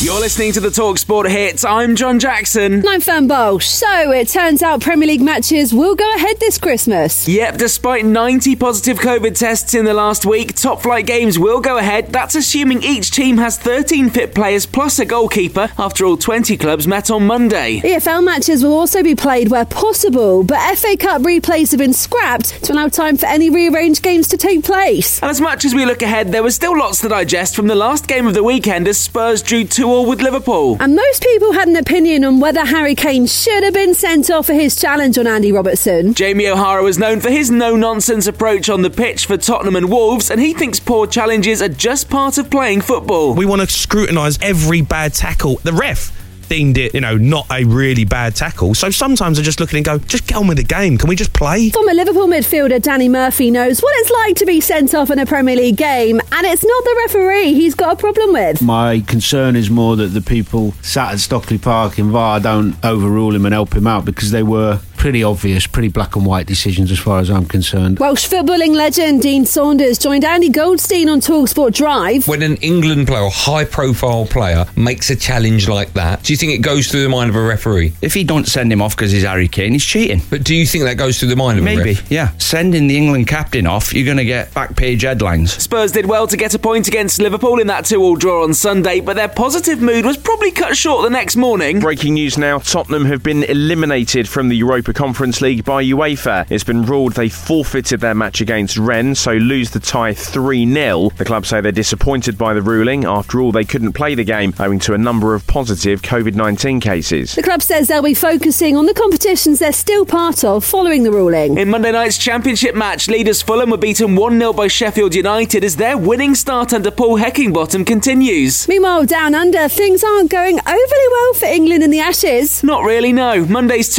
You're listening to the Talk Sport Hits. I'm John Jackson. And I'm Fern Bolsh. So it turns out Premier League matches will go ahead this Christmas. Yep, despite 90 positive COVID tests in the last week, top flight games will go ahead. That's assuming each team has 13 fit players plus a goalkeeper. After all, 20 clubs met on Monday. EFL matches will also be played where possible, but FA Cup replays have been scrapped to allow time for any rearranged games to take place. And as much as we look ahead, there was still lots to digest from the last game of the weekend as Spurs drew 2 all with Liverpool. And most people had an opinion on whether Harry Kane should have been sent off for his challenge on Andy Robertson. Jamie O'Hara was known for his no nonsense approach on the pitch for Tottenham and Wolves, and he thinks poor challenges are just part of playing football. We want to scrutinise every bad tackle. The ref deemed it, you know, not a really bad tackle. So sometimes I just look at it and go, just get on with the game. Can we just play? Former Liverpool midfielder Danny Murphy knows what it's like to be sent off in a Premier League game, and it's not the referee he's got a problem with. My concern is more that the people sat at Stockley Park in VAR don't overrule him and help him out because they were pretty obvious, pretty black and white decisions as far as I'm concerned. Welsh footballing legend Dean Saunders joined Andy Goldstein on Talksport Drive. When an England player, a high profile player, makes a challenge like that, do you think it goes through the mind of a referee? If he don't send him off because he's Harry Kane, he's cheating. But do you think that goes through the mind of a Maybe, yeah. Sending the England captain off, you're going to get back page headlines. Spurs did well to get a point against Liverpool in that 2 all draw on Sunday, but their positive mood was probably cut short the next morning. Breaking news now Tottenham have been eliminated from the Europa Conference League by UEFA. It's been ruled they forfeited their match against Rennes, so lose the tie 3 0. The club say they're disappointed by the ruling. After all, they couldn't play the game owing to a number of positive COVID 19 cases. The club says they'll be focusing on the competitions they're still part of following the ruling. In Monday night's championship match, leaders Fulham were beaten 1 0 by Sheffield United as their winning start under Paul Heckingbottom continues. Meanwhile, down under, things aren't going overly well for England in the Ashes. Not really, no. Monday's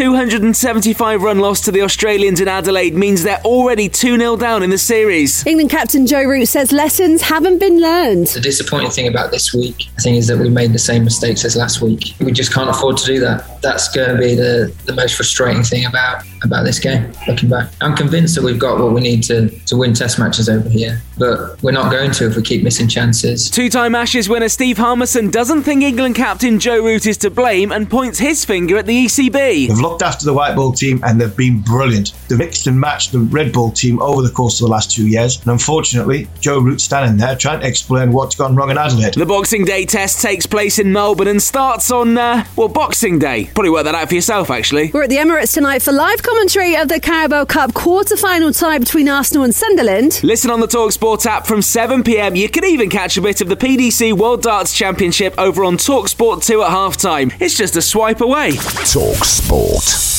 275 run loss to the Australians in Adelaide means they're already 2 0 down in the series. England captain Joe Root says lessons haven't been learned. The disappointing thing about this week, I think, is that we made the same mistakes as last week. We just can't afford to do that. That's going to be the, the most frustrating thing about about this game. Looking back, I'm convinced that we've got what we need to to win Test matches over here, but we're not going to if we keep missing chances. Two time Ashes winner Steve Harmison doesn't think England captain Joe Root is to blame and points his finger at the ECB. They've looked after the white ball team and they've been brilliant. They've mixed and matched the red ball team over the course of the last two years. And unfortunately, Joe Root's standing there trying to explain what's gone wrong in Adelaide. The Boxing Day test takes place in Melbourne and starts on, uh, well, Boxing Day. Probably work that out for yourself, actually. We're at the Emirates tonight for live commentary of the Carabao Cup quarter-final tie between Arsenal and Sunderland. Listen on the Talksport app from 7pm. You can even catch a bit of the PDC World Darts Championship over on Talksport 2 at halftime. It's just a swipe away. Talk